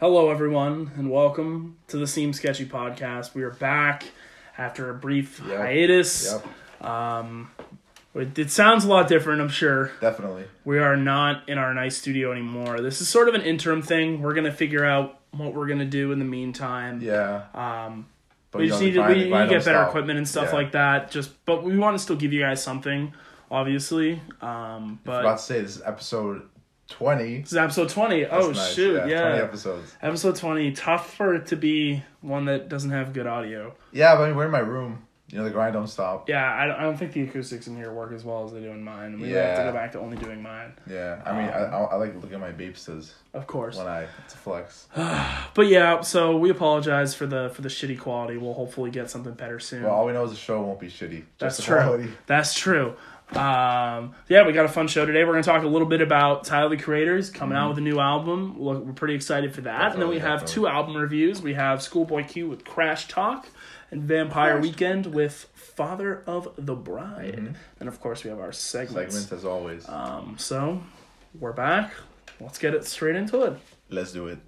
Hello, everyone, and welcome to the Seem Sketchy podcast. We are back after a brief Yep. hiatus. Yep, Um, it, it sounds a lot different, I'm sure. definitely. We are not in our nice studio anymore. This is sort of an interim thing. We're gonna figure out what we're gonna do in the meantime. Yeah, Um, but we just need to we need to get better equipment and stuff like that. Just, but we want to still give you guys something, obviously. Um, I but forgot to say this is episode twenty. this is episode twenty. That's oh nice. shoot, twenty yeah. episodes. Episode 20, tough for it to be one that doesn't have good audio. Yeah, but I mean, we're in my room. You know, the grind don't stop. Yeah, I don't, I don't think the acoustics in here work as well as they do in mine. We have to go back to only doing mine, Yeah, I mean, I, I, I like looking at my babesters of course. when I it's a flex. But yeah, so we apologize for the for the shitty quality. We'll hopefully get something better soon. Well, all we know is the show won't be shitty. That's true. quality. That's true. Um, yeah, we got a fun show today. We're going to talk a little bit about Tyler the Creators coming out with a new album. We're, we're pretty excited for that. and then we Mm-hmm. Definitely, have two album reviews. We have Schoolboy Q with Crash Talk and Vampire Weekend with Father of the Bride. And of course, we have our segments. Segments as always. Um, so we're back. Let's get it straight into it. Let's do it.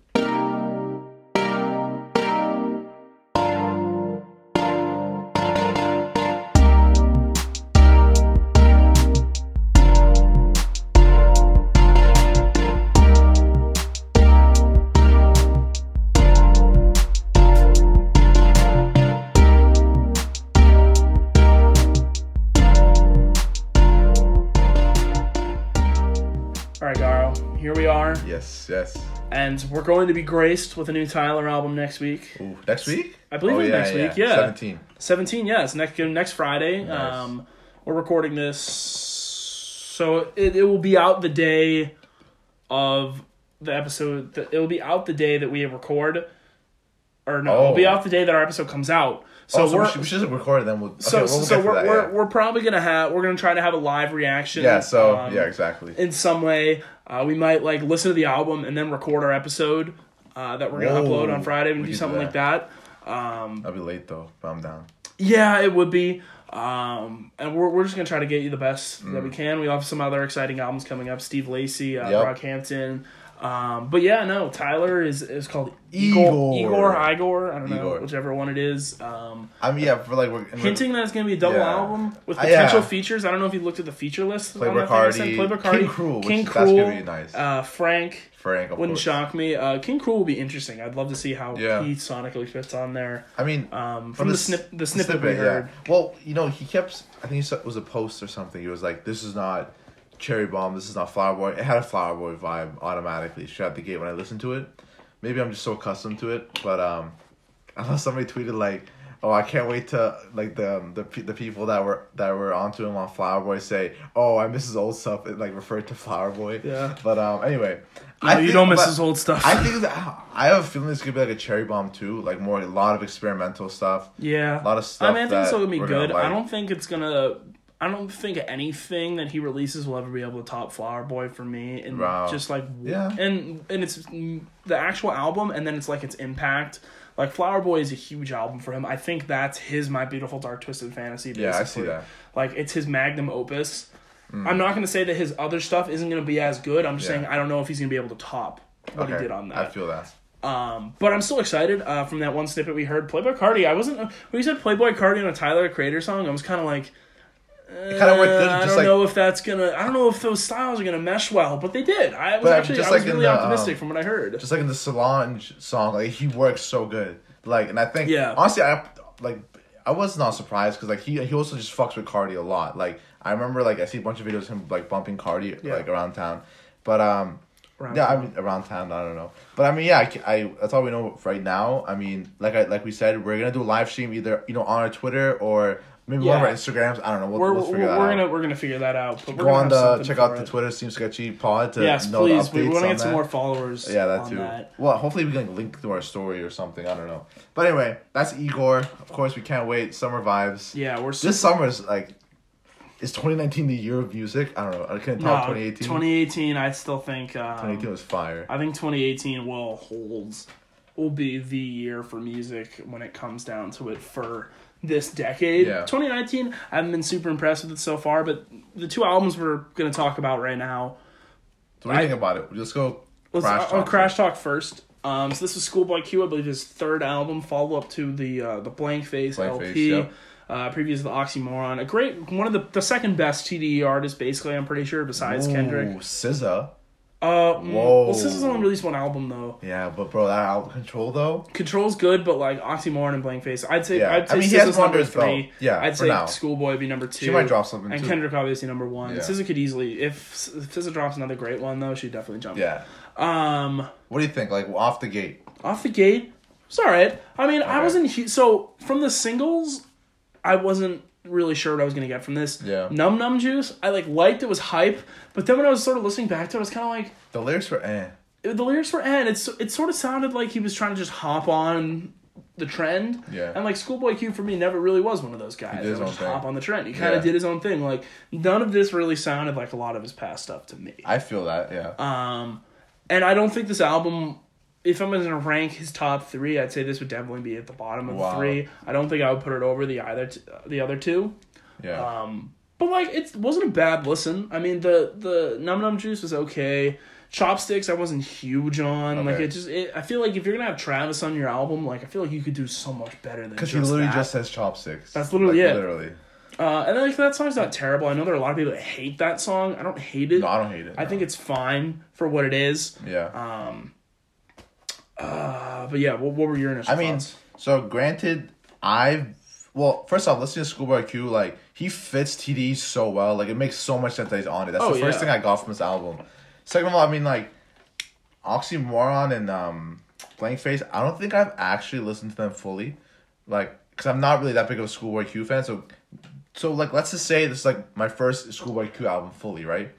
We're going to be graced with a new Tyler album next week. Ooh, next week? I believe oh, it's yeah, next yeah. week, yeah. Seventeen. 17 yes next next friday Nice. um we're recording this so it, it will be out the day of the episode That it will be out the day that we record or no it'll be Oh. out the day that our episode comes out so oh, so we're we, should, we should just record it then. We'll, okay, so, we'll so we're, that, we're, yeah. we're probably gonna have we're gonna try to have a live reaction yeah. So um, yeah, exactly. in some way uh, we might like listen to the album and then record our episode uh, that we're gonna Whoa. upload on friday and do could do something like that um I'll be late though, but I'm down. yeah, it would be. Um, and we're, we're just gonna try to get you the best that we can. We have some other exciting albums coming up. Steve Lacy, uh, Mm. Yep. Brockhampton. Um, but yeah, no, Tyler is is called Igor, Igor. Igor. I don't know Igor. whichever one it is. Um, I mean, yeah, for like we're hinting that it's gonna be a double Yeah. album with Uh, potential yeah. features. I don't know if you looked at the feature list. on Playboi that thing I sent. Carti, Playboi Carti, King Krule, which King that's Krule, nice. uh, Frank. Frank, Wouldn't course. shock me. Uh, King Krule will be interesting. I'd love to see how Yeah. he sonically fits on there. I mean, Um, from the, s- snip, the snippet, we heard. Well, you know, he kept. I think it was a post or something. He was like, "This is not Cherry Bomb. This is not Flower Boy." It had a Flower Boy vibe automatically straight out the gate when I listened to it. Maybe I'm just so accustomed to it, but um, I know somebody tweeted like, "Oh, I can't wait to like the um, the the people that were that were onto him on Flower Boy say, "Oh, I miss his old stuff." It like referred to Flower Boy. Yeah. But um, anyway, No, you don't miss his old stuff. I think that I have a feeling this could be like a cherry bomb too, like more a lot of experimental stuff. Yeah, A lot of stuff I mean, I think it's still gonna be we're gonna good. I don't think it's gonna. I don't think anything that he releases will ever be able to top Flower Boy for me. And Wow. just like Yeah. and and it's mm, the actual album, and then it's like its impact. Like Flower Boy is a huge album for him. I think that's his My Beautiful Dark Twisted Fantasy. Basically. Yeah, I see that. Mm. Like it's his magnum opus. I'm not gonna say that his other stuff isn't gonna be as good. I'm just Yeah. saying I don't know if he's gonna be able to top what he did on that. I feel that. Um, but I'm still excited uh, from that one snippet we heard. Playboi Carti. I wasn't when you said Playboi Carti on a Tyler Creator song. I was kind of like, It kind of worked good. I don't like, know if that's gonna. I don't know if those styles are gonna mesh well, but they did. I was actually just I was like really the, optimistic um, from what I heard. just like in the Solange song, like he works so good. Like, and I think, Yeah. honestly, I like, I was not surprised because like he he also just fucks with Carti a lot. Like, I remember like I see a bunch of videos of him like bumping Carti Yeah. like around town, but um. Around yeah, I mean around town. I don't know, but I mean, yeah, I, I that's all we know right now. I mean, like I like we said, we're gonna do a live stream either you know on our Twitter or maybe one of our Instagrams. I don't know. We'll, we're we'll we're, figure that we're out. gonna we're gonna figure that out. But we're go on the check out the it. Twitter Seem Sketchy Pod to Yes, know please. the We want to get some that. more followers. Yeah, that too. That. Well, hopefully we can link to our story or something. I don't know. But anyway, that's Igor. Of course, we can't wait. Summer vibes. Yeah, we're This summer is like, is 2019 the year of music? I don't know. I couldn't no, 2018. 2018. I still think. Um, 2018 was fire. I think 2018 will holds will be the year for music when it comes down to it for this decade. Yeah. 2019, I haven't been super impressed with it so far, but the two albums we're going to talk about right now. So what do you think about it? Let's go. Let's Crash I'll Talk Crash Talk first. Um, so this was Schoolboy Q, I believe his third album, follow up to the uh, the Blank Face Blank LP. Face, yep. Uh, previous to the Oxymoron, a great one of the the second best TDE artists, basically. I'm pretty sure besides Kendrick. Ooh, SZA. Uh, mm, Whoa. well, SZA's only released one album though. Yeah, but bro, that of control though. Control's good, but like Oxymoron and Blank Face, I'd say Yeah. I'd say I mean, he has one under number belt. three. Yeah, I'd say now. Schoolboy would be number two. She might drop something and too. Kendrick obviously number one. Yeah. SZA could easily if, if SZA drops another great one though, she'd definitely jump. Yeah. Um, What do you think? Like off the gate. off the gate, it's all right. I mean, I Okay. wasn't so from the singles, I wasn't really sure what I was gonna get from this. Yeah. Num Num Juice, I like liked it was hype, but then when I was sort of listening back to it, I was kind of like. The lyrics were eh. the lyrics were and it's it sort of sounded like he was trying to just hop on the trend. Yeah. And like Schoolboy Q for me never really was one of those guys did would own just thing. hop on the trend. He kind of Yeah. did his own thing. Like none of this really sounded like a lot of his past stuff to me. I feel that. Yeah. Um, and I don't think this album. If I'm going to rank his top three, I'd say this would definitely be at the bottom of Wow. the three. I don't think I would put it over the either t- the other two. yeah. Um, but like it wasn't a bad listen. I mean the the Num Num Juice was okay. Chopsticks I wasn't huge on. Like it just it, I feel like if you're gonna have Travis on your album, like I feel like you could do so much better than Because he literally that. just says chopsticks. That's literally Like, it. Literally. Uh, and then, like that song's not terrible. I know there are a lot of people that hate that song. I don't hate it. No, I don't hate it. I no. think it's fine for what it is. Yeah. Um. Uh, but yeah, what, what were your initial I mean, thoughts? so granted, I've well, first off, listening to Schoolboy Q, like he fits TD so well. Like it makes so much sense that he's on it. That's Oh, the first yeah. thing I got from this album. Second of all, I mean like Oxymoron and um Blank Face. I don't think I've actually listened to them fully, like because I'm not really that big of a Schoolboy Q fan. So, so like let's just say this is like my first Schoolboy Q album fully, right?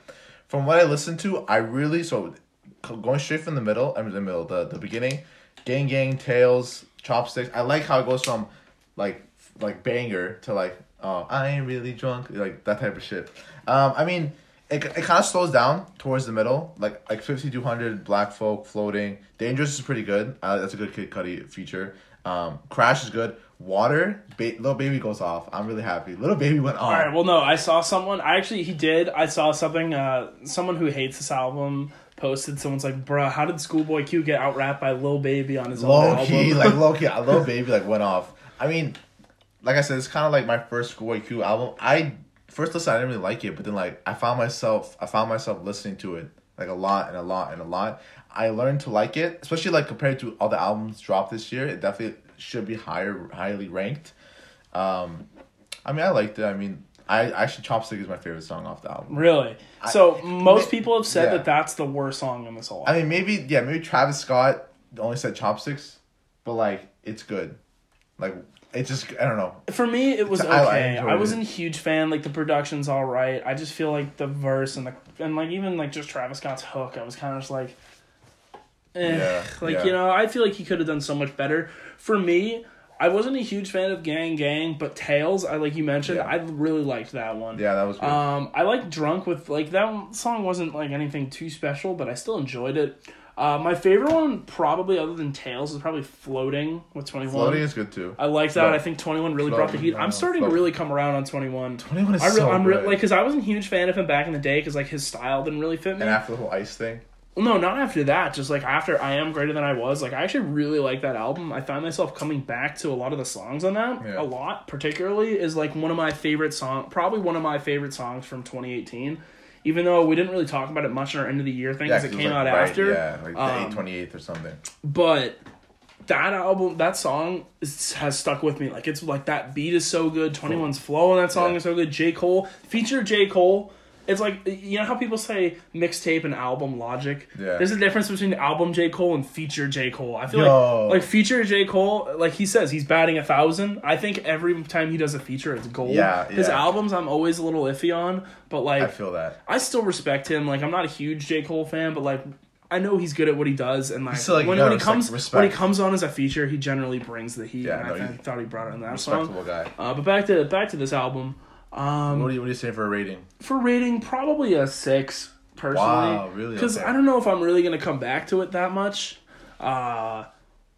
From what I listened to, I really so going straight from the middle. I mean the middle, the the beginning, gang gang tails, chopsticks. I like how it goes from like like banger to like oh I ain't really drunk like that type of shit. Um, I mean it, it kind of slows down towards the middle like like fifty two hundred Black Folk floating. Dangerous is pretty good. Uh, that's a good Kid Cudi feature. Um, Crash is good. Water, ba- Lil Baby goes off. I'm really happy. Lil Baby went off. All right. Well, no, I saw someone. I actually he did. I saw something. Uh, someone who hates this album posted. Someone's like, "Bruh, how did Schoolboy Q get out rapped by Lil Baby on his own low album?" like low key, a Lil Baby like went off. I mean, like I said, it's kind of like my first Schoolboy Q album. I first listen, I didn't really like it, but then like I found myself, I found myself listening to it like a lot and a lot and a lot. I learned to like it, especially like compared to all the albums dropped this year. It definitely should be higher, highly ranked. Um, I mean, I liked it. I mean, I actually Chopstick is my favorite song off the album. Really? So most ma- people have said yeah. that that's the worst song in this whole. I mean, maybe yeah, maybe Travis Scott only said Chopsticks, but like it's good. Like it just I don't know. For me, it was I- I okay. enjoyed I, it. wasn't a huge fan. Like the production's all right. I just feel like the verse and the and like even like just Travis Scott's hook, I was kind of just like, eh. Yeah, like yeah. you know, I feel like he could have done so much better. For me, I wasn't a huge fan of Gang Gang, but Tails, I like you mentioned, Yeah. I really liked that one. Yeah, that was good. Um, I like Drunk with like that song wasn't like anything too special, but I still enjoyed it. Uh, my favorite one, probably other than Tails, is probably Floating with Twenty One. Floating is good too. I like that. Float. I think Twenty One really brought the heat. I'm starting to really come around on Twenty One. Twenty one is I re- so I'm re- like because I wasn't a huge fan of him back in the day because like his style didn't really fit me. and after the whole ice thing. Well, no, not after that. Just like after I am greater than I was. Like I actually really like that album. I find myself coming back to a lot of the songs on that. Yeah. A lot, particularly, is like one of my favorite song. Probably one of my favorite songs from 2018. Even though we didn't really talk about it much in our end of the year thing Yeah, it came like, out right, after. Yeah, like the Um, eight twenty eighth or something. But that album, that song is, has stuck with me. Like it's like that beat is so good. 21's flow on that song Yeah. is so good. J Cole feature J Cole. It's like you know how people say mixtape and album logic. Yeah. There's a difference between album J Cole and feature J Cole. I feel Yo. like like feature J Cole, like he says, he's batting a thousand. I think every time he does a feature, it's gold. Yeah, His yeah. albums, I'm always a little iffy on, but like I feel that. I still respect him. Like I'm not a huge J Cole fan, but like I know he's good at what he does, and like, like, when, you when he comes respect- when he comes on as a feature, he generally brings the heat. Yeah, and no, I he- thought he brought it in that song. Respectable guy. Uh, but back to back to this album. Um, What do you what do you say for a rating? for rating, probably a six personally. Wow, really? Because Okay. I don't know if I'm really gonna come back to it that much. Uh,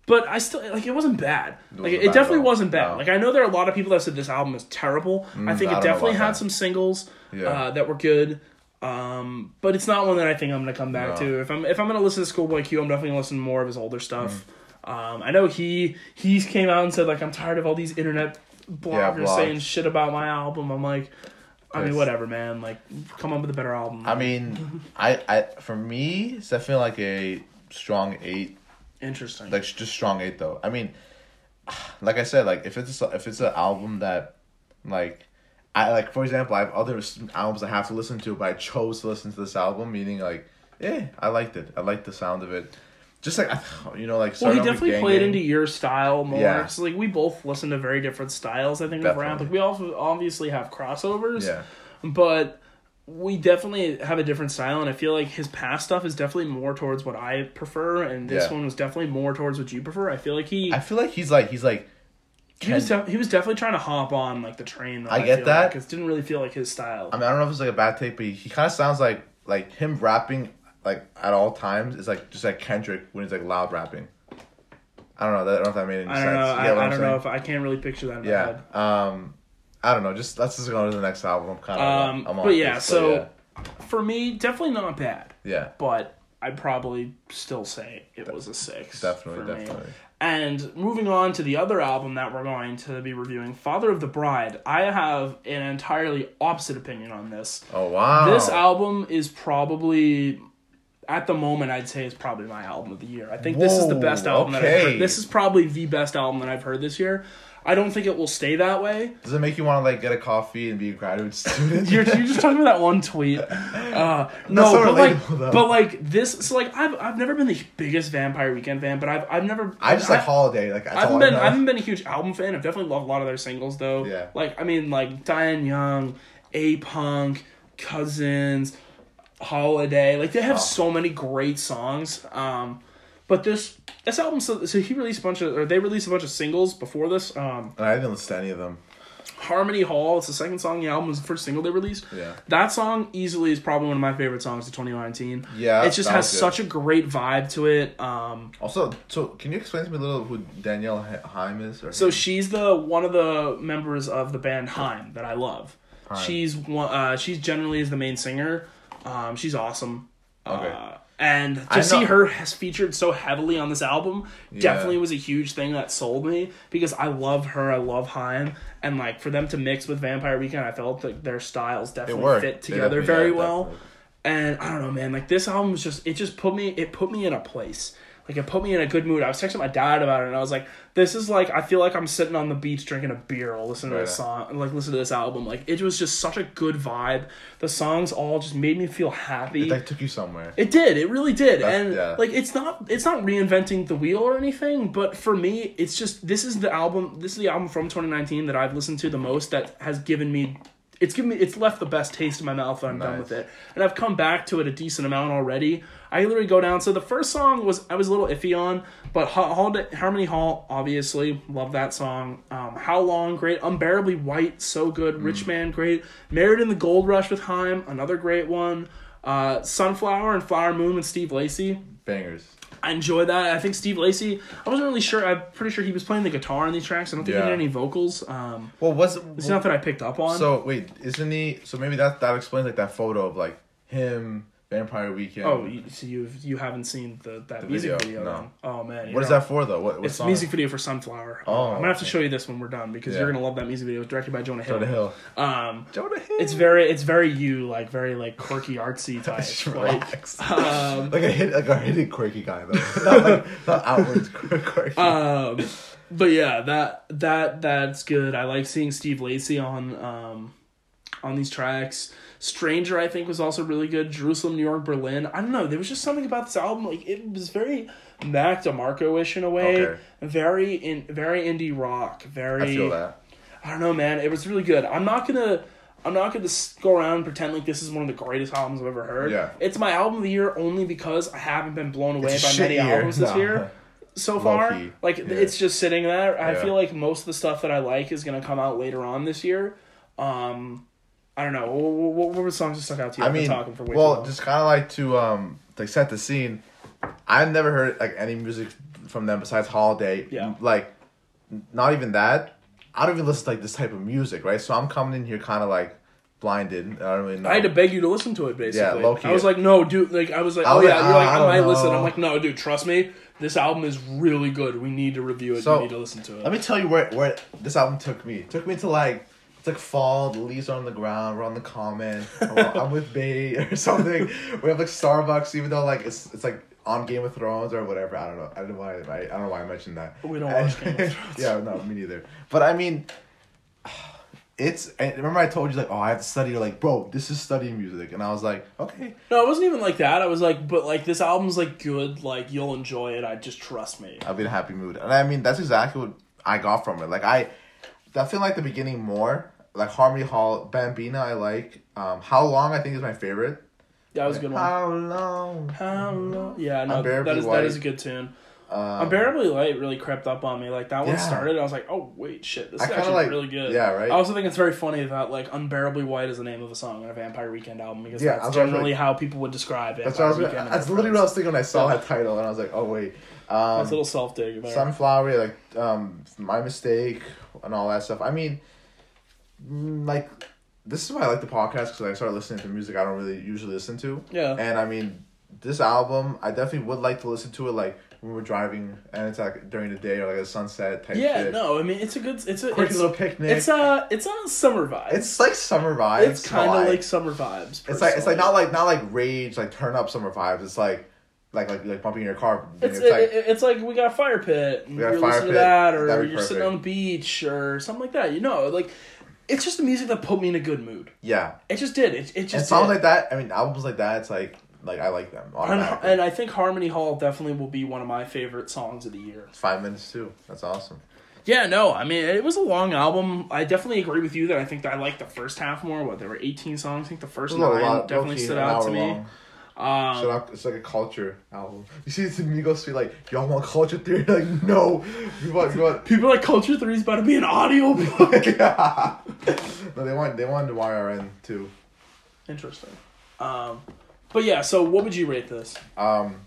but I still like it wasn't bad. like wasn't it bad definitely wasn't bad. No. Like I know there are a lot of people that said this album is terrible. I think I it definitely had that. some singles Yeah. uh, that were good. Um, but it's not one that I think I'm gonna come back No. to. If I'm if I'm gonna listen to Schoolboy Q, I'm definitely gonna listen to more of his older stuff. Mm. Um, I know he he came out and said like I'm tired of all these internet bloggers blogs. saying shit about my album. I'm like, I mean whatever, man. Like, come up with a better album. I mean, I, I for me, it's definitely like a strong eight. Interesting. Like just strong eight though. I mean, like I said, like if it's a, if it's an album that, like, I like for example, I have other albums I have to listen to, but I chose to listen to this album, meaning like, yeah, I liked it. I liked the sound of it. Just like you know, like well, he starting off with definitely played into your style more. Yeah. 'cause, like we both listen to very different styles. I think of rap. Like we also obviously have crossovers. Yeah, but we definitely have a different style and i feel like his past stuff is definitely more towards what i prefer and this Yeah. one was definitely more towards what you prefer i feel like he I feel like he's like he's like. he was, def- he was definitely trying to hop on like the train though, I get feel that. like, 'cause it didn't really feel like his style I mean, I don't know if it's like a bad take, but he, he kind of sounds like like him rapping like at all times is like just like Kendrick when he's like loud rapping. I don't know. That, I don't know if that made any i sense. know i, I don't know if i can't really picture that in my Yeah. head Um, I don't know. Just let's just go to the next album. I'm kind of. um I'm but yeah this, so for me definitely not bad yeah, but i'd probably still say it was a six yeah, definitely, for me. definitely. And moving on to the other album that we're going to be reviewing, Father of the Bride, I have an entirely opposite opinion on this. Oh wow. This album is probably, at the moment, I'd say it's probably my album of the year. I think this is the best album that I've heard. This is probably the best album that I've heard this year. I don't think it will stay that way. Does it make you want to like get a coffee and be a graduate student? You're, you're just talking about that one tweet. Uh, no, so but like, though. but like this. So like, I've I've never been the biggest Vampire Weekend fan, but I've I've never. I just like holiday. Like I haven't been I, I, haven't been a huge album fan. I've definitely loved a lot of their singles though. Yeah. Like I mean like Diane Young, A Punk, Cousins, Holiday. Like they have Oh. so many great songs. Um but this this album so, so he released a bunch of or they released a bunch of singles before this. Um And I didn't listen to any of them. Harmony Hall, it's the second song on the album, was the first single they released. Yeah. That song easily is probably one of my favorite songs of 2019. Yeah, It just has such a great vibe to it. Um Also, so can you explain to me a little who Danielle He- Haim is? Or So she's the one of the members of the band Haim that I love. Haim. She's one. Uh, she's generally is the main singer. Um, she's awesome. Okay. Uh, and I to see know- her has featured so heavily on this album definitely was a huge thing that sold me because I love her. I love Haim, and like for them to mix with Vampire Weekend, I felt that their styles definitely fit together definitely- very yeah, well definitely. and I don't know, man. Like this album was just it just put me it put me in a place. Like it put me in a good mood. I was texting my dad about it, and I was like, "This is like I feel like I'm sitting on the beach drinking a beer, while listening to this Right. song, like listen to this album. Like it was just such a good vibe. The songs all just made me feel happy. Like took you somewhere. It did. It really did. That's- and yeah. like it's not it's not reinventing the wheel or anything, but for me, it's just this is the album this is the album from 2019 that I've listened to the most that has given me it's given me it's left the best taste in my mouth when I'm done with it. And I've come back to it a decent amount already. I literally go down so the first song was I was a little iffy on, but Harmony Hall obviously love that song. Um, How Long great, Unbearably White so good, Mm. Rich Man great, Married in the Gold Rush with Haim another great one. Uh, Sunflower and Flower Moon with Steve Lacy. Bangers. I enjoy that. I think Steve Lacy. I wasn't really sure. I'm pretty sure he was playing the guitar on these tracks. I don't think he Yeah. did any vocals. Um, Well, was it's not that I picked up on. so wait? Isn't he? So maybe that that explains like that photo of like him Vampire Weekend. oh, you, so you you haven't seen the that The music video, video? no. Oh man, what is that for though? What, what It's song? music video for Sunflower. Oh, I'm gonna have to show you this when we're done because Yeah. you're gonna love that music video. It's directed by Jonah Hill. Jonah Hill. Um, Jonah Hill. it's very it's very you like very like quirky artsy type. like, um, like a hit, like a hidden quirky guy though, not like not outwards quirky. um, but yeah, that that that's good. I like seeing Steve Lacy on um, on these tracks. Stranger, I think, was also really good. Jerusalem, New York, Berlin. I don't know. There was just something about this album. Like it was very Mac DeMarco ish in a way. Okay. Very in very indie rock. Very. I feel that. I don't know, man. It was really good. I'm not gonna. I'm not gonna go around and pretend like this is one of the greatest albums I've ever heard. Yeah. It's my album of the year only because I haven't been blown away by many year. albums this No. year so far. Like Yeah. it's just sitting there. I Yeah. feel like most of the stuff that I like is gonna come out later on this year. Um, I don't know. What, what, what were the songs that stuck out to you? I mean, talking for way well, just kind of like to um like set the scene. I've never heard like any music from them besides Holiday. Yeah. Like, not even that. I don't even listen to like this type of music, right? So I'm coming in here kind of like blinded. I don't really know. I had to beg you to listen to it. Basically, low-key. I was like, no, dude. Like I was like, I oh was yeah, you're like, "Ah, I I don't might listen. I'm like, no, dude, trust me. This album is really good. We need to review it. So, you need to listen to it. Let me tell you where where this album took me. It took me to like it's like fall. The leaves are on the ground. We're on the common. I'm, with Bay or something. We have like Starbucks, even though like it's it's like on Game of Thrones or whatever. I don't know. I don't know why. I, I don't know why I mentioned that. We don't watch Game of Thrones. yeah, no, me neither. But I mean, it's. And remember, I told you like, oh, I have to study. You're like, bro, this is studying music, and I was like, okay. no, it wasn't even like that. I was like, but like this album's like good. Like you'll enjoy it. I just trust me. I'll be in a happy mood. And I mean, that's exactly what I got from it. Like, I definitely like the beginning more. Like, Harmony Hall, Bambina, I like. Um, How Long, I think, is my favorite. That was a good one. How long? How long? Yeah, no, that is White. is a good tune. Um, Unbearably Light really crept up on me. Like that one Yeah. started, I was like, oh wait, shit, this is actually like- really good. yeah, right? I also think it's very funny that like Unbearably White is the name of a song on a Vampire Weekend album because Yeah, that's that's what I was generally like- how people would describe it. That's, what I was, Weekend. that's literally what I was thinking when I saw Yeah. that title, and I was like, oh, wait. That's a Um, little self dig. Sunflower, like, um, My Mistake, and all that stuff. I mean, Mm, like, this is why I like the podcast because I started listening to music I don't really usually listen to. yeah, And I mean, this album, I definitely would like to listen to it like when we're driving and it's like during the day or like a sunset type yeah. shit. No, I mean it's a good. It's a Quick it's, little picnic. it's a it's a summer vibe. It's like summer vibes. it's kind of like summer vibes. it's like it's like not like not like rage like turn up summer vibes. It's like like like like bumping your car. It's, It's, like it, it's like we got a fire pit. And We got a fire pit. to that, or you're be sitting on the beach, or something like that. You know, like it's just the music that put me in a good mood. yeah. It just did. It, it And just songs did. like that. I mean, albums like that. It's like like I like them. and, and I think Harmony Hall definitely will be one of my favorite songs of the year. Five minutes too. That's awesome. Yeah, no, I mean it was a long album. I definitely agree with you that I think that I like the first half more. What there were eighteen songs. I think the first nine lot- definitely stood out to me. long. Um, up. It's like a culture album. You see the Migos be like, y'all want culture theory? Like, no. We want, we want. people like Culture Three is about to be an audio book. yeah. No, they want they wanted YRN too. Interesting. Um, but yeah, so what would you rate this? Um,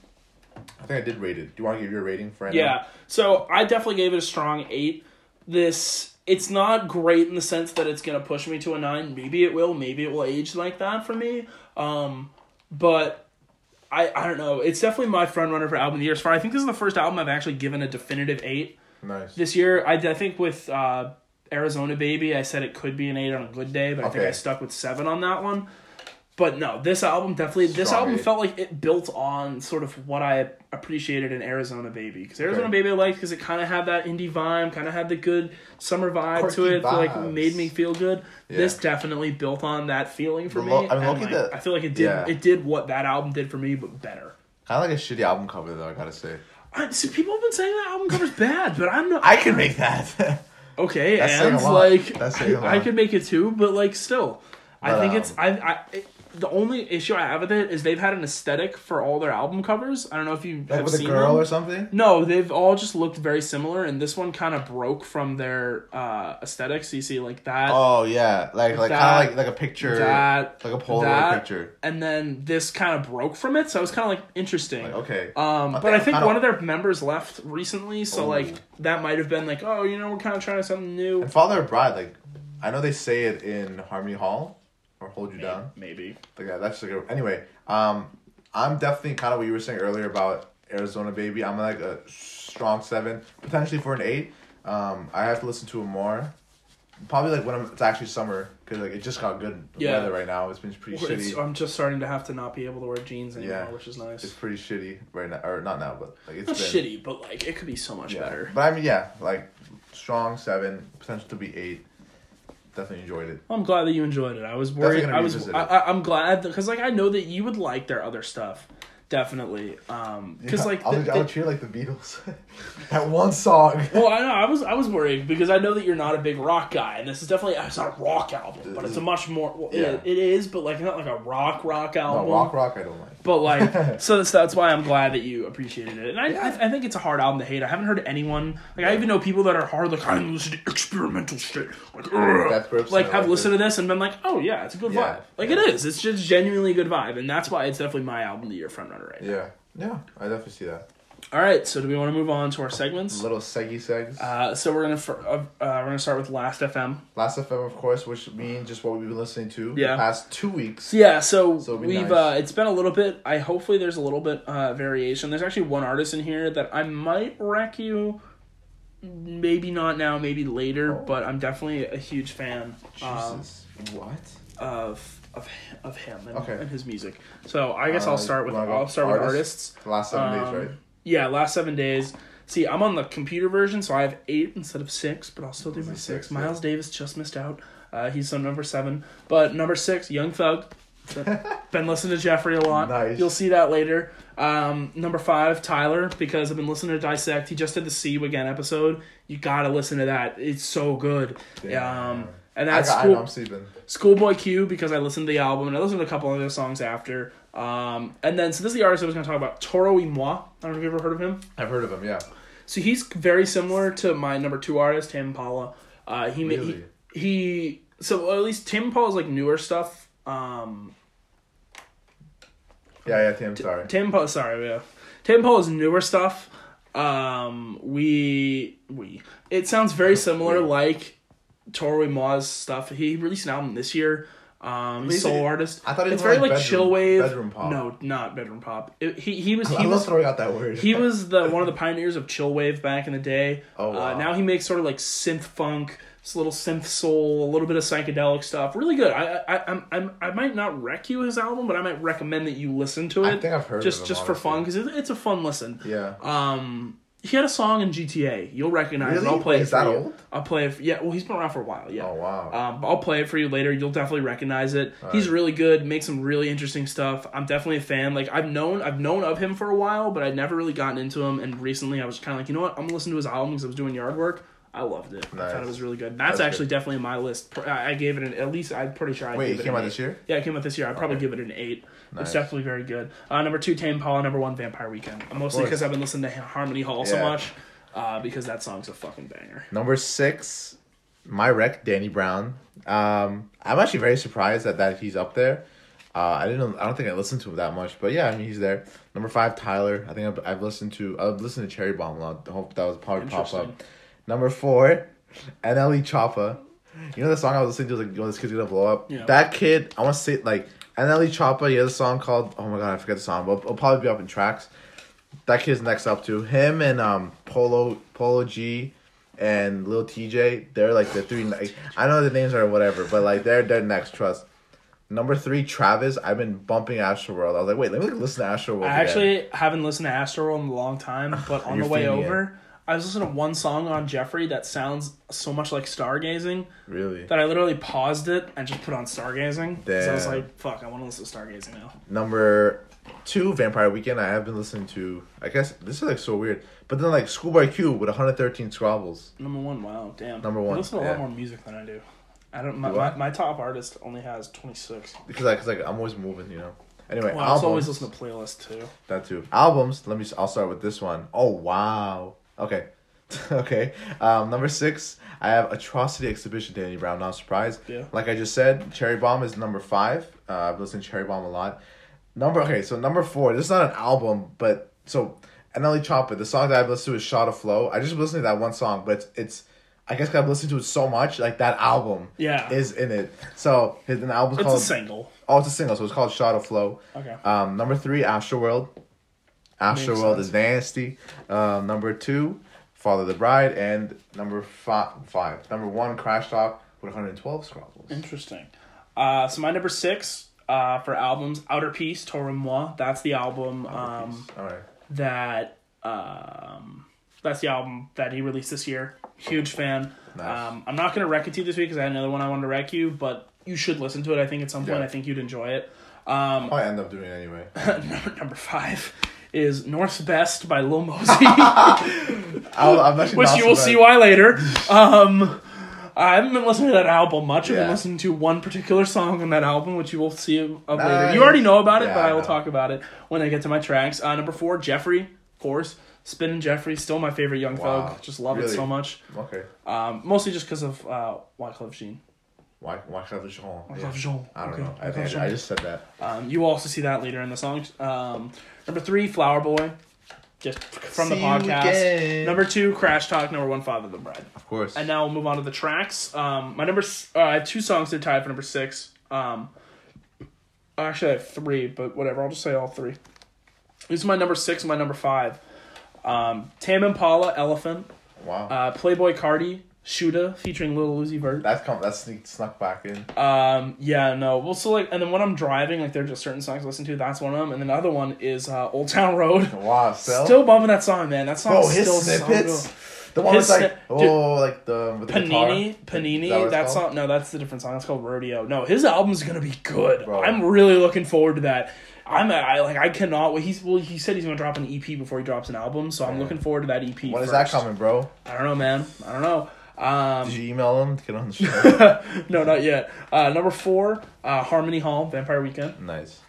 I think I did rate it. Do you want to give your rating for it? Yeah. So I definitely gave it a strong eight. This it's not great in the sense that it's gonna push me to a nine. Maybe it will. Maybe it will age like that for me. Um, but I I don't know. It's definitely my front runner for album of the year. As far I think this is the first album I've actually given a definitive eight Nice. this year. I I think with uh, Arizona Baby, I said it could be an eight on a good day, but I think I stuck with seven on that one. But no, this album definitely. this album eight. felt like it built on sort of what I appreciated in Arizona Baby. Because Arizona Okay. Baby I liked because it kind of had that indie vibe, kind of had the good summer vibe to it, like made me feel good. Yeah. This definitely built on that feeling for me. I mean, and, like, the- I feel like it did. yeah. It did what that album did for me, but better. Kind of like a shitty album cover though. I gotta say. I, see, people have been saying that album cover's bad, but I'm not. I can make that. Okay, That's and like That's saying a I, I could make it too, but like still, I think um, it's I I. It, the only issue I have with it is they've had an aesthetic for all their album covers. I don't know if you like have with a seen girl them. or something. No, they've all just looked very similar, and this one kind of broke from their uh, aesthetics. You see, like that, Oh yeah, like like kind of like like a picture, that, like a Polaroid that, picture. and then this kind of broke from it. So it was kind of like interesting. Like okay. Um, but I think think kinda- one of their members left recently, so Ooh. like that might have been like, oh, you know, we're kind of trying something new. And Father of Bride, like I know they say it in Harmony Hall or Hold You Down. Maybe. That, that's like a, anyway. Um, I'm definitely kind of what you were saying earlier about Arizona Baby. I'm like a strong seven, potentially for an eight. Um, I have to listen to it more. Probably like when I'm, it's actually summer because like it just got good Yeah. weather right now. It's been pretty It's, shitty. I'm just starting to have to not be able to wear jeans anymore, Yeah. which is nice. It's pretty shitty right now, or not now, but like it's Not been shitty, but like it could be so much yeah. better. But I mean, yeah, like strong seven, potential to be eight. Definitely enjoyed it. I'm glad that you enjoyed it. I was worried. I was. I. I, I'm glad because like I know that you would like their other stuff, definitely. Um, because Yeah, like I would, I would it like the Beatles. that one song. well, I know I was I was worried because I know that you're not a big rock guy, and this is definitely it's not a rock album, but it's a much more. Well, Yeah. it, it is, but like not like a rock rock No, album. rock, rock. I don't like. But like, so that's, that's why I'm glad that you appreciated it, and I, Yeah. I I think it's a hard album to hate. I haven't heard anyone like I even know people that are hard like I listen to experimental shit like ugh. Like have like listened to this and been like oh yeah it's a good vibe like it is it's just genuinely a good vibe and that's why it's definitely my album of the year front right now. Yeah, yeah, I definitely see that. All right, so do we want to move on to our segments? Little seggy segs. Uh, so we're gonna fir- uh, uh, we're gonna start with Last FM. Last FM, of course, which means just what we've been listening to Yeah. the past two weeks. Yeah, so, So we've nice. uh, it's been a little bit. I hopefully there's a little bit uh, variation. There's actually one artist in here that I might wreck you. Maybe not now, maybe later, Oh. but I'm definitely a huge fan um, Jesus. what? of of of him and, Okay. and his music. So I guess Uh, I'll start with I'll start with artists? artists. The last seven Um, days, right? Yeah, last seven days. See, I'm on the computer version, so I have eight instead of six, but I'll still do my six. six, yeah. Miles Davis just missed out. Uh, he's on number seven, but number six, Young Thug. been listening to Jeffrey a lot. Nice. You'll see that later. Um, number five, Tyler, because I've been listening to Dissect. He just did the See You Again episode. You gotta listen to that. It's so good. Damn. Um, and I, that's I know I'm. Schoolboy Q because I listened to the album and I listened to a couple other songs after. Um, and then so this is the artist I was going to talk about, Toro y Moi. I don't know if you've ever heard of him. I've heard of him, yeah. So he's very similar to my number two artist, Tim Impala. Uh, he, Really? he he so at least Tim Impala's like newer stuff. Um, Yeah, yeah, Tim, sorry. Tim Impala, sorry, yeah. Tim Impala's newer stuff. Um, we we it sounds very similar like Y Moi's stuff. He released an album this year. Um, he's a solo artist. I thought it's very like like bedroom- chill wave. bedroom pop. No, not bedroom pop. It, he he was I he love was throwing out that word. he was the one of the pioneers of chill wave back in the day. Oh, wow. Uh, now he makes sort of like synth funk, this little synth soul, a little bit of psychedelic stuff. Really good. I I I'm, I'm I might not wreck you his album, but I might recommend that you listen to it. I think I've heard just just for fun because it, it's a fun listen. Yeah. Um, he had a song in GTA. You'll recognize Really? it. I'll play Wait, it is for that you. old? I'll play it. For, yeah, well, he's been around for a while. Yeah. Oh, wow. Um, I'll play it for you later. You'll definitely recognize it. He's really good. Makes some really interesting stuff. I'm definitely a fan. Like I've known, I've known of him for a while, but I'd never really gotten into him. And recently, I was kind of like, you know what? I'm gonna listen to his album because I was doing yard work. I loved it. I thought it was really good. That's, That's actually definitely in my list. I I gave it an at least. I'm pretty sure I Wait, gave it it came out eight. this year? Yeah, it came out this year. I'd probably Okay. give it an eight. Nice. It's definitely very good. Uh, number two, Tame Impala. Number one, Vampire Weekend. Mostly because I've been listening to Harmony Hall so much. Uh, because that song's a fucking banger. Number six, my rec, Danny Brown. Um, I'm actually very surprised that, that he's up there. Uh, I didn't. I don't think I listened to him that much, but yeah, I mean he's there. Number five, Tyler. I think I've, I've listened to. I've listened to Cherry Bomb a lot. I hope that was probably pop up. Number four, NLE Choppa. You know the song I was listening to, like, when this kid's gonna blow up. Yeah. That kid, I want to say like NLE Choppa. He has a song called. Oh my god, I forget the song, but it'll probably be up in tracks. That kid's next up to him and um Polo Polo G and Lil Tjay. They're like the three. Like, I know the names are whatever, but like they're they're next. Trust. Number three, Travis. I've been bumping Astro World. I was like, wait, let me listen to Astro World. I again. actually haven't listened to Astroworld in a long time, but on the way over, I was listening to one song on Jeffrey that sounds so much like stargazing really that I literally paused it and just put on stargazing. Because I was like, fuck, I want to listen to stargazing now. Number two, Vampire Weekend. I have been listening to. I guess this is like so weird, but then like Schoolboy Q with 113 Scrobbles. Number one, wow, damn. Number one, I listen to a yeah. lot more music than I do. I don't. My, my, I? my top artist only has twenty six. Because like, cause like I'm always moving, you know. Anyway, Well, I albums. also always listen to playlists too. That too. Albums. Let me. I'll start with this one. Oh wow. Okay. okay. Um, number six. I have Atrocity Exhibition. Danny Brown. Not surprised. Yeah. Like I just said, Cherry Bomb is number five. Uh, I've listened to Cherry Bomb a lot. Number okay. So number four. This is not an album, but so NLE Choppa. The song that I've listened to is Shotta Flow. I just listened to that one song, but it's. it's I guess I've listened to it so much, like that album Yeah. is in it. So his an album's It's called a single. Oh, it's a single, so it's called Shotta Flow. Okay. Um, number three, Astroworld. Astroworld is nasty. Um, number two, Father the Bride, and number five, five. Number one, Crash Talk with 112 Scrobbles. Interesting. Uh, so my number six uh, for albums, Outer Peace, Toro Moi. That's the album. Um, All right. that um, that's the album that he released this year. Huge fan. Nice. Um, I'm not gonna wreck it to you this week because I had another one I wanted to wreck you, but you should listen to it. I think at some point Yeah. I think you'd enjoy it. Um, I end up doing it anyway. number, number five is Northsbest by Lil Mosey, I'll, I'm actually which you will see why later. Um, I haven't been listening to that album much. I've been listening to one particular song on that album, which you will see of later. Nice. You already know about it, Yeah, but I I will know. talk about it when I get to my tracks. Uh, number four, Jeffrey, of course. Spinning Jeffrey, still my favorite Young Wow. Thug. Just love it so much. Okay. Um, mostly just because of uh, Wyclef Jean. Why? Why should I have Jean? Wyclef Jean. I don't Okay. know. I, I, I just said that. Um, you will also see that later in the songs. Um, number three, Flower Boy. just from the See you podcast. again. Number two, Crash Talk. Number one, Father the Bride. Of course. And now we'll move on to the tracks. Um, my number, s- uh, I have two songs that are tied for number six. Um, actually, I have three, but whatever. I'll just say all three. This is my number six and my number five. Um, Tame Impala, Elephant. wow. Uh, Playboi Carti, Shooter, featuring Lil Uzi Vert. that's come. That's sneak, snuck back in. Um, yeah, no. Well, so like, and then when I'm driving, like, there are just certain songs I listen to. That's one of them. And then the other one is uh, Old Town Road. Wow. Still. Still bumping that song, man. That song is his still snippets. so the one was like, sni- dude, oh, like the the Panini, guitar. Panini, that that, song. No, that's the different song. That's called Rodeo. No, his album's gonna be good. Bro. I'm really looking forward to that. I'm I like I cannot. Well, he's well. He said he's gonna drop an EP before he drops an album, so I'm Yeah. looking forward to that EP. When is first. that coming, bro? I don't know, man. I don't know. Um, Did you email him to get on the show? no, not yet. Uh, number four, uh, Harmony Hall, Vampire Weekend. nice.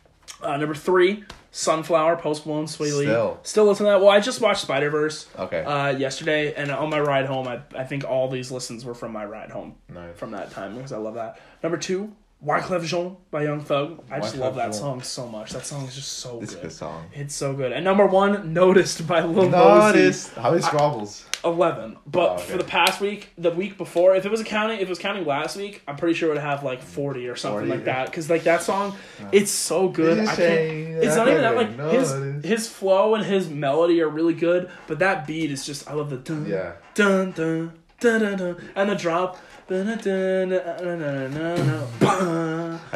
Uh, number three, Sunflower, Post Malone, Swae Lee. Still. Still listen to that. Well, I just watched Spider Verse Okay. uh, yesterday, and on my ride home, I, I think all these listens were from my ride home nice. from that time because I love that. Number two, Wyclef Jean by Young Thug. I just Wyclef love that Jean. song so much. That song is just so It's a good. good song. It's so good. And number one, Noticed by Lil Mosey. Notice how many scrobbles. 11. But Oh, okay. for the past week, the week before, if it was counting, if it was counting last week, I'm pretty sure it would have like 40 or something 40, like yeah. that. Because like that song, it's so good. I can't, it's not even that like his his flow and his melody are really good, but that beat is just I love the dun Yeah. dun dun da-da-da, and the drop. Have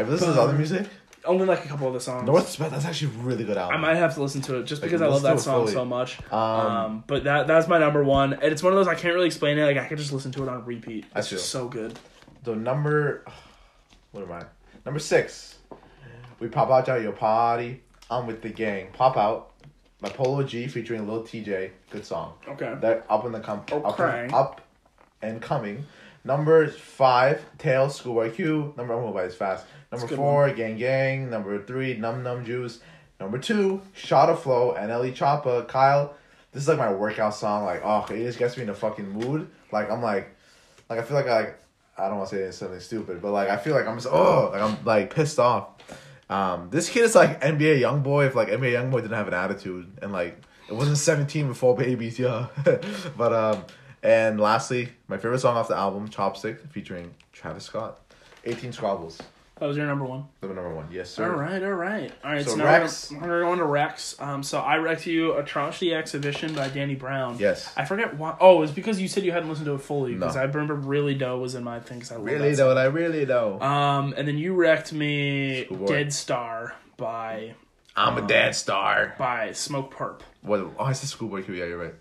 listened to other music? Only like a couple of the songs. North by that's actually a really good album. I might have to listen to it just Like, because I love that song fully. so much. Um, um, but that that's my number one, and it's one of those I can't really explain it. Like I can just listen to it on repeat. I It's feel. just so good. The number, what am I? Number six. We pop out to your party. I'm with the gang. Pop out. My Polo G featuring Lil Tjay. Good song. Okay. That up in the com- up, in, up and coming. Number five, Tails, Schoolboy Q. Number one, by is fast. Number four, Gang Gang. Number three, Num Num Juice. Number two, Shotta Flow and NLE Choppa. Kyle, this is like my workout song. Like, oh, it just gets me in a fucking mood. Like, I'm like, like I feel like I, like, I don't want to say something stupid, but like I feel like I'm just oh, like I'm like pissed off. Um, this kid is like NBA young boy. if like NBA young boy didn't have an attitude and like it wasn't 17 before babies, yeah. but um, and lastly, my favorite song off the album, Chopstick, featuring Travis Scott, 18 Scrobbles. That was your number one. Number number one, yes sir. All right, all right, all right. So, So now Rex. we're, we're going to Rex. Um, so I wrecked you a Tranche Exhibition by Danny Brown. Yes. I forget why. Oh, it's because you said you hadn't listened to it fully. Because No. I remember really dough was in my thing. Cause I Really though, I really though. Um, and then you wrecked me Schoolboy. Dead Star by I'm a dad star. by Smokepurpp. What? Oh, I said Schoolboy Q. Yeah, you're right.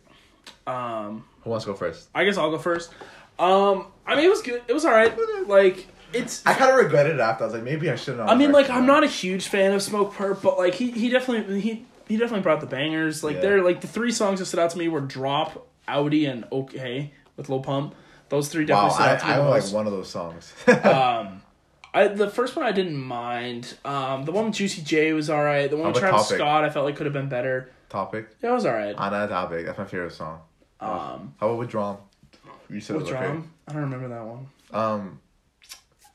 Um, Who wants to go first? I guess I'll go first. Um, I mean it was good. It was all right. Like it's I kind of regretted it after. I was like, maybe I shouldn't. have I mean, like, I'm not a huge fan of Smokepurpp, but like, he he definitely he he definitely brought the bangers. Like, Yeah. they're like the three songs that stood out to me were "Drop," "Audi," and "Okay" with Lil Pump. Those three Wow, definitely stood I, out to me I like most. one of those songs. um, I the first one I didn't mind. Um, the one with Juicy J was all right. The one with Travis Topic? Scott I felt like could have been better. Topic. Yeah, it was all right. On that topic, that's my favorite song. Um, How about with Drum? You said with it was okay. drum, I don't remember that one. Um,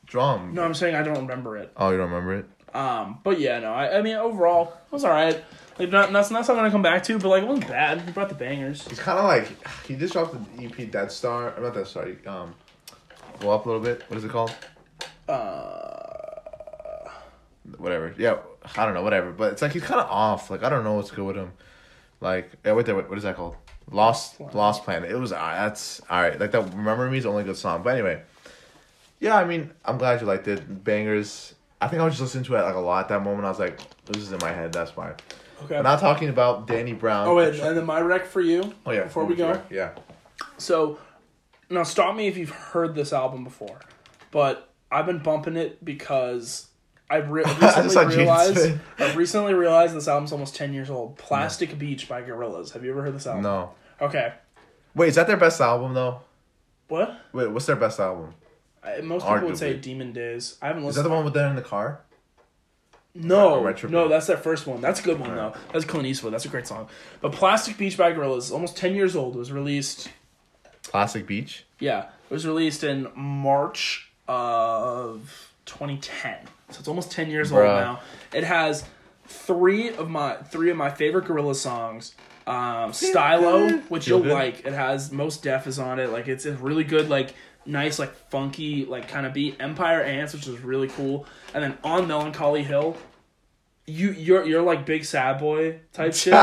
Drum. No, I'm saying I don't remember it. Oh, you don't remember it? Um, but yeah, no, I, I mean overall it was all right. Like not not, not something I'm gonna come back to, but like it wasn't bad. He brought the bangers. He's kind of like he just dropped the EP Dead Star. I'm not Dead Star. Um, go up a little bit. What is it called? Uh, Whatever. Yeah, I don't know. Whatever. But it's like he's kind of off. Like I don't know what's good with him. Like yeah, wait there. What, what is that called? Lost Planet. Lost Planet. It was uh, that's all right. Like that. Remember Me is the only good song. But anyway, yeah. I mean, I'm glad you liked it. Bangers. I think I was just listening to it like a lot at that moment. I was like, this is in my head. That's why. okay. I'm not talking about Danny Brown. Oh wait, and then my rec for you. Oh yeah. Before we go, Yeah. so now stop me if you've heard this album before, but I've been bumping it because I've re- I just saw recently realized I've recently realized this album's almost ten years old. Plastic Beach by Gorillaz. Have you ever heard this album? No. Okay. Wait, is that their best album though? What? Wait, what's their best album? I, most people would say Demon Days. I haven't listened. Is that the one with them in the car? No, Red Trip no, that's their first one. That's a good one though. That's Clint Eastwood. That's a great song. But Plastic Beach by Gorillaz is almost ten years old. It was released Plastic Beach. Yeah, it was released in March of 2010. So it's almost 10 years old now. It has three of my three of my favorite Gorilla songs. Um, Stylo, which Feel you'll good? like. It has Mos Def is on it. Like it's a really good, like nice, like funky, like kind of beat. Empire Ants, which is really cool. And then on Melancholy Hill, you you're you're like big sad boy type shit.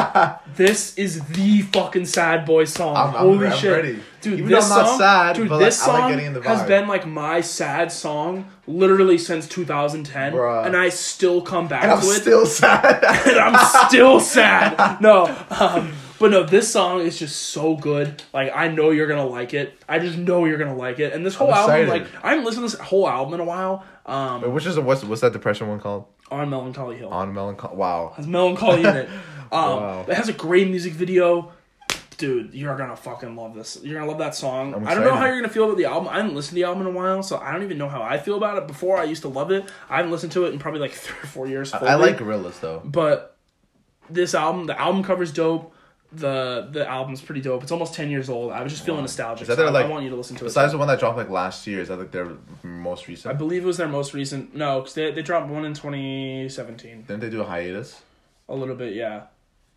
this is the fucking sad boy song. I'm- I'm Holy I'm shit, ready. dude! Even this I'm not song, sad, dude, but, like, this like song the has been like my sad song literally since 2010, Bruh. and I still come back And I'm it still sad. and I'm still sad. No, um, but no, this song is just so good. Like I know you're gonna like it. I just know you're gonna like it. And this whole album, like I haven't listened to this whole album in a while. Um, Wait, which is the, what's what's that depression one called? On Melancholy Hill On melancholy. Wow. has Melancholy in it. Um, Wow. it has a great music video. Dude, you're gonna fucking love this. You're gonna love that song. I don't know how you're gonna feel about the album. I haven't listened to the album in a while, so I don't even know how I feel about it. Before I used to love it. I haven't listened to it in probably like three or four years. I fully. like Gorillaz though. but this album, the album cover's dope. The the album's pretty dope. It's almost ten years old. I was just feeling nostalgic. Is that so their, I- like- I want you to listen to it. Besides the one that dropped like last year, is that like their most recent? I recent? believe it was their most recent. No, because they they dropped one in twenty seventeen. Didn't they do a hiatus? A little bit, yeah.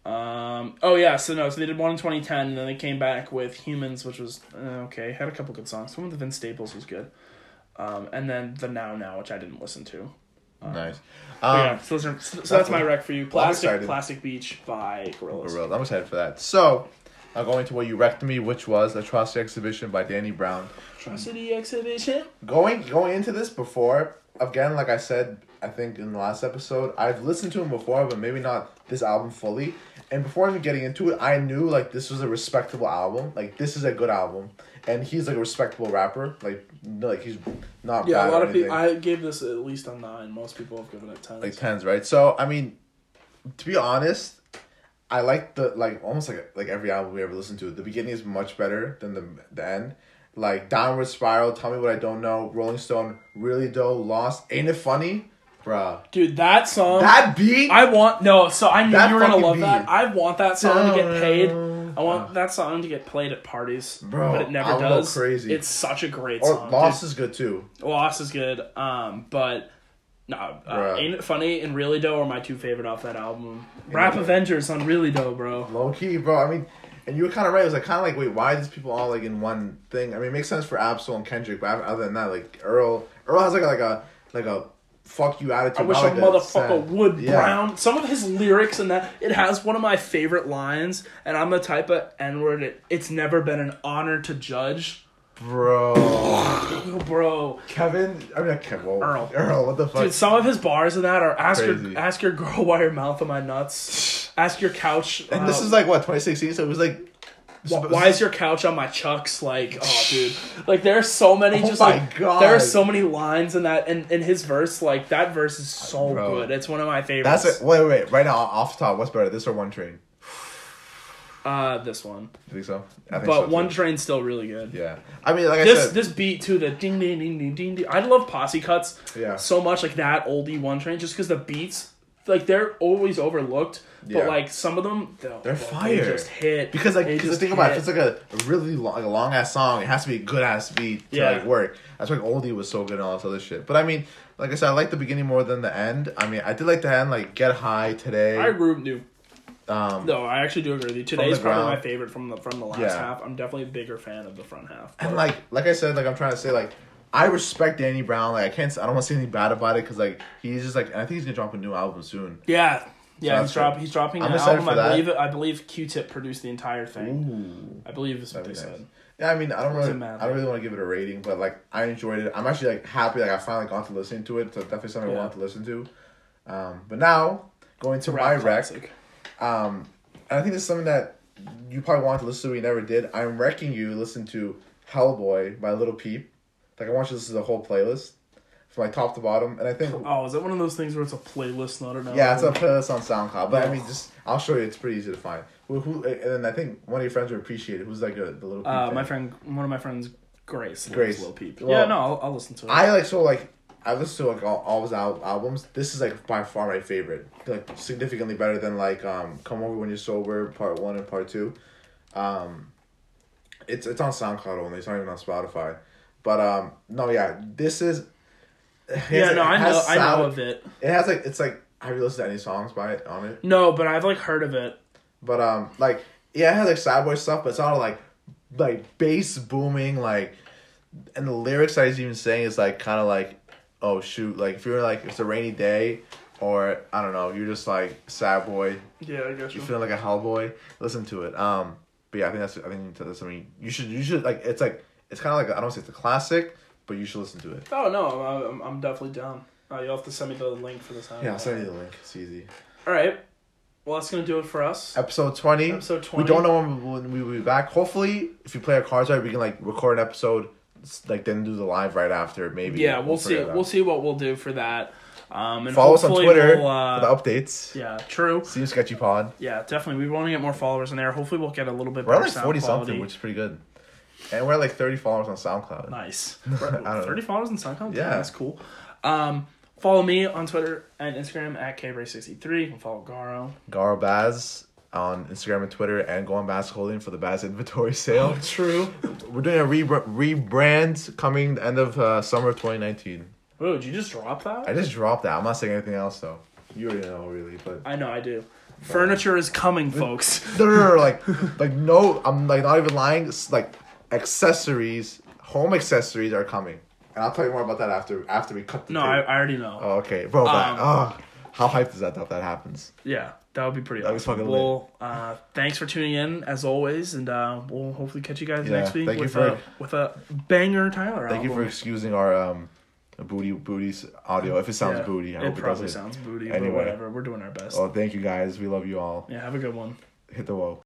Um. Oh yeah. So no. So they did one in twenty ten, and then they came back with Humanz, which was uh, okay. Had a couple good songs. One with the Vince Staples was good. Um. And then the Now Now, which I didn't listen to. Nice. Um, yeah. So, are, so, so that's my rec for you. Plastic. Plastic Beach by Gorillaz. Gorillas. I'm excited for that. So, I'm going to what you wrecked me, which was Atrocity Exhibition by Danny Brown. Atrocity Exhibition. Going going into this before, again, like I said, I think in the last episode, I've listened to him before, but maybe not this album fully. And before even getting into it, I knew like this was a respectable album. Like this is a good album, and he's like a respectable rapper. Like no, like he's not bad. Yeah, a lot of people. I gave this at least a nine. Most people have given it ten. like tens, right? So I mean, to be honest, I like the like almost like like every album we ever listened to. The beginning is much better than the the end. Like Downward Spiral, Tell Me What I Don't Know, Rolling Stone, Really Doe, Lost, Ain't It Funny, bruh. Dude, that song. That beat, I want no. So I knew That you were gonna love beat. that. I want that song to get paid. I want that song to get played at parties, Bro, but it never I would go does. crazy. It's such a great or song. Lost is good too. Loss is good. Um, but no, uh, ain't it funny and Really Doe are my two favorite off that album. Rap. Avengers on Really Doe, bro. Low key, bro. I mean, and you were kind of right. It was like kind of like, wait, why are these people all like in one thing? I mean, it makes sense for Ab-Soul and Kendrick, but other than that, like Earl, Earl has like a, like a like a fuck you attitude. I wish not a motherfucker would Yeah. brown. Some of his lyrics and that it has one of my favorite lines, and I'm the type of N word. It, it's never been an honor to judge, bro. bro. Kevin, I mean, Kevin. whoa. Earl. Earl, what the fuck? Dude, some of his bars in that are ask Crazy. your ask your girl why your mouth on my nuts. Ask your couch. and this uh, is like what 2016, so it was like. Wh- why is your couch on my chucks? Like, oh, dude, like there are so many. Oh Just my like God. there are so many lines in that, and in his verse, like that verse is so Bro. good. It's one of my favorites. That's it. Wait, wait. Right now, off the top, what's better, this or One Train? Uh, this one, You think so? I think but so, one train's still really good. Yeah. I mean, like I This said. this beat too, the ding ding ding ding ding ding. I love posse cuts Yeah. so much, like that oldie one train, just because the beats, like they're always overlooked, Yeah. but like some of them, they're, They're they just hit Because like, cause the just thing about it, if it's like a, a really long, like a long ass song, it has to be a good ass beat to Yeah. like work. That's why oldie was so good and all this other shit. But I mean, like I said, I like the beginning more than the end. I mean, I did like the end, like Get Hi today. I agree with you. um, No, I actually do agree with you. the Today's probably my favorite from the from the last Yeah. half. I'm definitely a bigger fan of the front half. and like, like I said, like I'm trying to say, like I respect Danny Brown. Like I can't, I don't want to say anything bad about it because like he's just like, I think he's gonna drop a new album soon. yeah, yeah, that's he's drop he's dropping I'm an album. for I that. believe I believe Q-Tip produced the entire thing. Ooh. I believe is what they nice. said. Yeah, I mean, I don't really, I don't really want to give it a rating, but like, I enjoyed it. I'm actually like happy, like I finally got to listen to it. So definitely something I want to listen to. Um, but now going to my Rap rec, um, and I think this is something that you probably want to listen to, we never did. I'm wrecking you. Listen to Hellboy by Lil Peep. Like I want you to listen to the whole playlist from like top to bottom, and I think Oh, is that one of those things where it's a playlist, not an album? yeah, it's a playlist on SoundCloud. But I mean, just I'll show you. It's pretty easy to find. Who, who and then I think one of your friends would appreciate it. Who's like a, the Little Uh, fan? my friend, one of my friends, Grace. Grace. Lil Peep. Well, yeah, no, I'll, I'll listen to it. I like so like I listen to like all, all his al- albums. This is like by far my favorite. Like significantly better than like um Come Over When You're Sober Part One and Part Two. Um, it's it's on SoundCloud only. It's not even on Spotify. But um no yeah this is. yeah, has- no, I has know, I know of it. It has like it's like have you listened to any songs by it on it? No, but I've like heard of it. But um like yeah, it had like sad boy stuff, but it's all like like bass booming, like, and the lyrics that he's even saying is like kind of like, oh shoot, like if you're like it's a rainy day, or I don't know, you're just like sad boy, Yeah, I guess you feeling like a hellboy, listen to it. Um, but yeah, I think that's I think that's something you should you should like. It's like it's kind of like I don't say it's a classic, but you should listen to it. Oh no, I'm, I'm definitely down. Uh, you'll have to send me the link for this. Yeah, I'll send you the link. It's easy. All right. Well, that's gonna do it for us. Episode twenty. Episode 20. We don't know when, we will be back. Hopefully, if you play our cards right, we can like record an episode, like then do the live right after. Maybe. Yeah, we'll, see. it out. We'll see what we'll do for that. Um, and Follow us on Twitter We'll, uh, for the updates. yeah, true. See you, Sketchy Pod. Yeah, definitely. We want to get more followers in there. Hopefully, we'll get a little bit We're at better like sound forty quality. something, which is pretty good. And we're at like thirty followers on SoundCloud. Nice. I don't know. Thirty followers on SoundCloud. Yeah. that's cool. Um, follow me on Twitter and Instagram at kbray63. You follow Garo. Garo Baz on Instagram and Twitter, and go on Baz Holding for the Baz inventory sale. true. We're doing a re- rebrand coming the end of uh, summer of 2019. Whoa, did you just drop that? I just dropped that. I'm not saying anything else though. You already know, really, but I know, I do. Furniture is coming, folks. no, no, no, no, like, like no, I'm like not even lying. It's like accessories, home accessories are coming, and I'll tell you more about that after after we cut the. No, tape. I, I already know. Oh, okay, bro. But, Um, oh, how hyped is that? That that happens. Yeah, that would be pretty That was awesome. fucking well, uh, thanks for tuning in as always, and uh, we'll hopefully catch you guys Yeah, next week thank you with for- a with a banger Tyler. Thank you for album. excusing our um, booty booties audio. If it sounds Yeah, booty, I it hope it probably doesn't. sounds booty, Anyway. but whatever. We're doing our best. Oh, thank you guys. We love you all. Yeah, have a good one. Hit the wall.